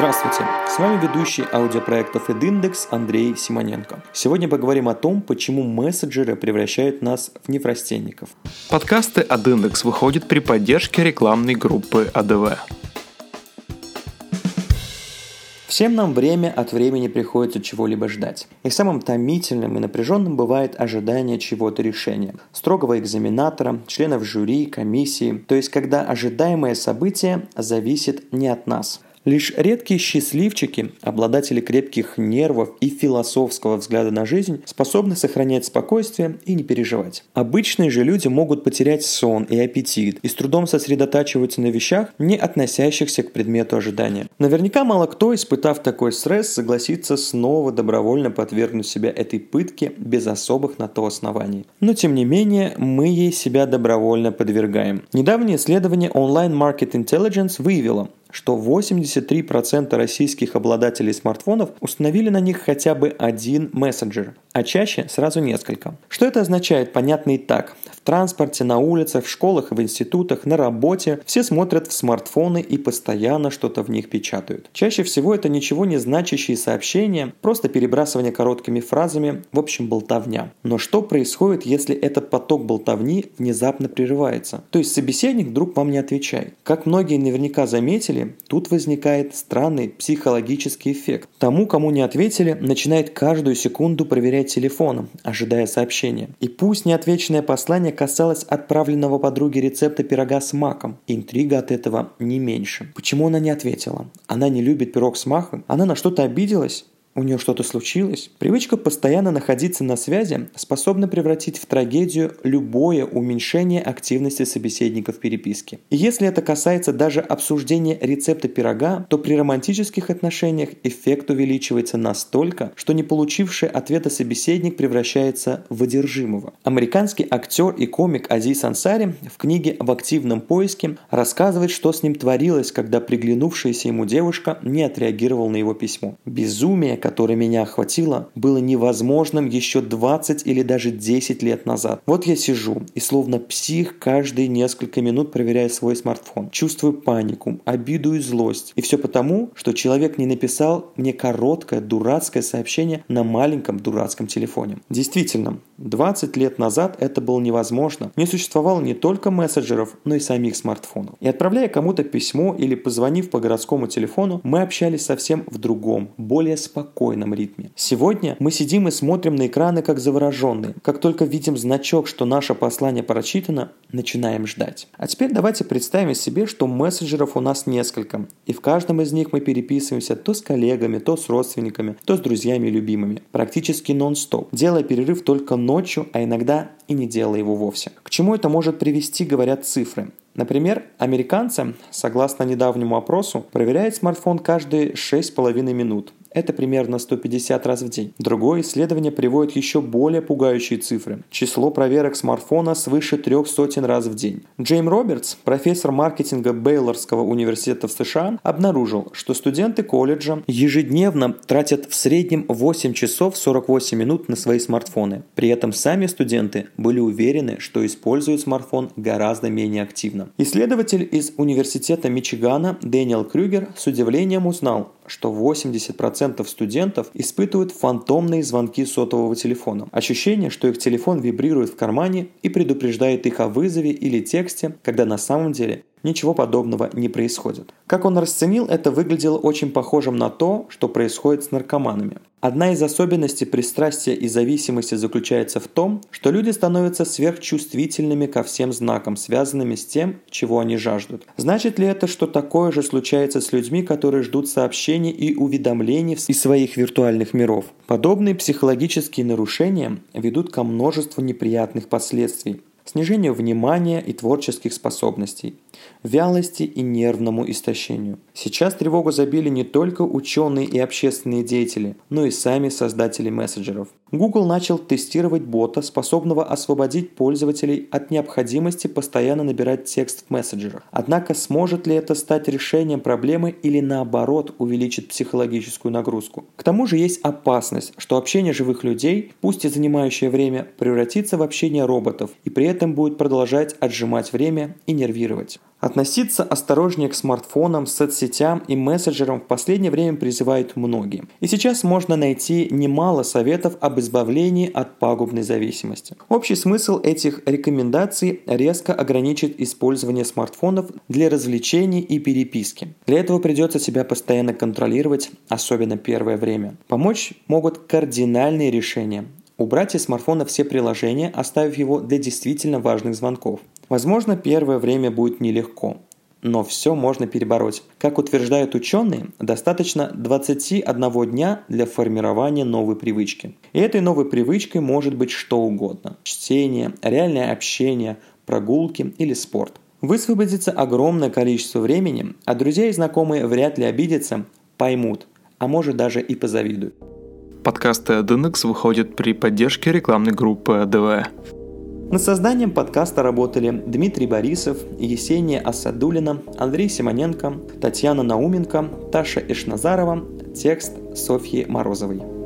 Здравствуйте! С вами ведущий аудиопроектов «Эдиндекс» Андрей Симоненко. Сегодня поговорим о том, почему мессенджеры превращают нас в неврастенников. Подкасты «Адиндекс» выходят при поддержке рекламной группы АДВ. Всем нам время от времени приходится чего-либо ждать. И самым томительным и напряженным бывает ожидание чего-то решения. Строгого экзаменатора, членов жюри, комиссии. То есть, когда ожидаемое событие зависит не от нас – Лишь редкие счастливчики, обладатели крепких нервов и философского взгляда на жизнь, способны сохранять спокойствие и не переживать. Обычные же люди могут потерять сон и аппетит и с трудом сосредотачиваются на вещах, не относящихся к предмету ожидания. Наверняка мало кто, испытав такой стресс, согласится снова добровольно подвергнуть себя этой пытке без особых на то оснований. Но тем не менее, мы ей себя добровольно подвергаем. Недавнее исследование Online Market Intelligence выявило, что 83% российских обладателей смартфонов установили на них хотя бы один мессенджер, а чаще сразу несколько. Что это означает, понятно и так. В транспорте, на улицах, в школах, в институтах, на работе все смотрят в смартфоны и постоянно что-то в них печатают. Чаще всего это ничего не значащие сообщения, просто перебрасывание короткими фразами, в общем болтовня. Но что происходит, если этот поток болтовни внезапно прерывается? То есть собеседник вдруг вам не отвечает. Как многие наверняка заметили, тут возникает странный психологический эффект. Тому, кому не ответили, начинает каждую секунду проверять телефоном, ожидая сообщения. И пусть неотвеченное послание касалось отправленного подруге рецепта пирога с маком. Интрига от этого не меньше. Почему она не ответила? Она не любит пирог с маком? Она на что-то обиделась? У нее что-то случилось. Привычка постоянно находиться на связи способна превратить в трагедию любое уменьшение активности собеседника в переписке. И если это касается даже обсуждения рецепта пирога, то при романтических отношениях эффект увеличивается настолько, что не получивший ответа собеседник превращается в одержимого. Американский актер и комик Азиз Ансари в книге «В активном поиске» рассказывает, что с ним творилось, когда приглянувшаяся ему девушка не отреагировала на его письмо. Безумие, которое меня охватило, было невозможным еще 20 или даже 10 лет назад. Вот я сижу и словно псих каждые несколько минут проверяю свой смартфон. Чувствую панику, обиду и злость. И все потому, что человек не написал мне короткое дурацкое сообщение на маленьком дурацком телефоне. Действительно, 20 лет назад это было невозможно. Не существовало не только мессенджеров, но и самих смартфонов. И отправляя кому-то письмо или позвонив по городскому телефону, мы общались совсем в другом, более спокойном ритме. Сегодня мы сидим и смотрим на экраны как завороженные. Как только видим значок, что наше послание прочитано, начинаем ждать. А теперь давайте представим себе, что мессенджеров у нас несколько, и в каждом из них мы переписываемся то с коллегами, то с родственниками, то с друзьями и любимыми. Практически нон-стоп, делая перерыв только ночью, а иногда и не делая его вовсе. К чему это может привести, говорят цифры. Например, американцы, согласно недавнему опросу, проверяют смартфон каждые 6,5 минут. Это примерно 150 раз в день. Другое исследование приводит еще более пугающие цифры. Число проверок смартфона свыше трех сотен раз в день. Джейм Робертс, профессор маркетинга Бейлорского университета в США, обнаружил, что студенты колледжа ежедневно тратят в среднем 8 часов 48 минут на свои смартфоны. При этом сами студенты были уверены, что используют смартфон гораздо менее активно. Исследователь из университета Мичигана Дэниел Крюгер с удивлением узнал, что 80% студентов испытывают фантомные звонки сотового телефона. Ощущение, что их телефон вибрирует в кармане и предупреждает их о вызове или тексте, когда на самом деле Ничего подобного не происходит. Как он расценил, это выглядело очень похожим на то, что происходит с наркоманами. Одна из особенностей пристрастия и зависимости заключается в том, что люди становятся сверхчувствительными ко всем знакам, связанными с тем, чего они жаждут. Значит ли это, что такое же случается с людьми, которые ждут сообщений и уведомлений из своих виртуальных миров? Подобные психологические нарушения ведут ко множеству неприятных последствий, снижению внимания и творческих способностей, вялости и нервному истощению. Сейчас тревогу забили не только ученые и общественные деятели, но и сами создатели мессенджеров. Google начал тестировать бота, способного освободить пользователей от необходимости постоянно набирать текст в мессенджерах. Однако сможет ли это стать решением проблемы или наоборот увеличит психологическую нагрузку? К тому же есть опасность, что общение живых людей, пусть и занимающее время, превратится в общение роботов и при этом будет продолжать отжимать время и нервировать. Относиться осторожнее к смартфонам, соцсетям и мессенджерам в последнее время призывают многие. И сейчас можно найти немало советов об избавлении от пагубной зависимости. Общий смысл этих рекомендаций резко ограничит использование смартфонов для развлечений и переписки. Для этого придется себя постоянно контролировать, особенно первое время. Помочь могут кардинальные решения. Убрать из смартфона все приложения, оставив его для действительно важных звонков. Возможно, первое время будет нелегко, но все можно перебороть. Как утверждают ученые, достаточно 21 дня для формирования новой привычки. И этой новой привычкой может быть что угодно. Чтение, реальное общение, прогулки или спорт. Высвободится огромное количество времени, а друзья и знакомые вряд ли обидятся, поймут, а может даже и позавидуют. Подкасты AdIndex выходят при поддержке рекламной группы АДВ. Над созданием подкаста работали Дмитрий Борисов, Есения Асадулина, Андрей Симоненко, Татьяна Науменко, Таша Ишназарова, текст Софьи Морозовой.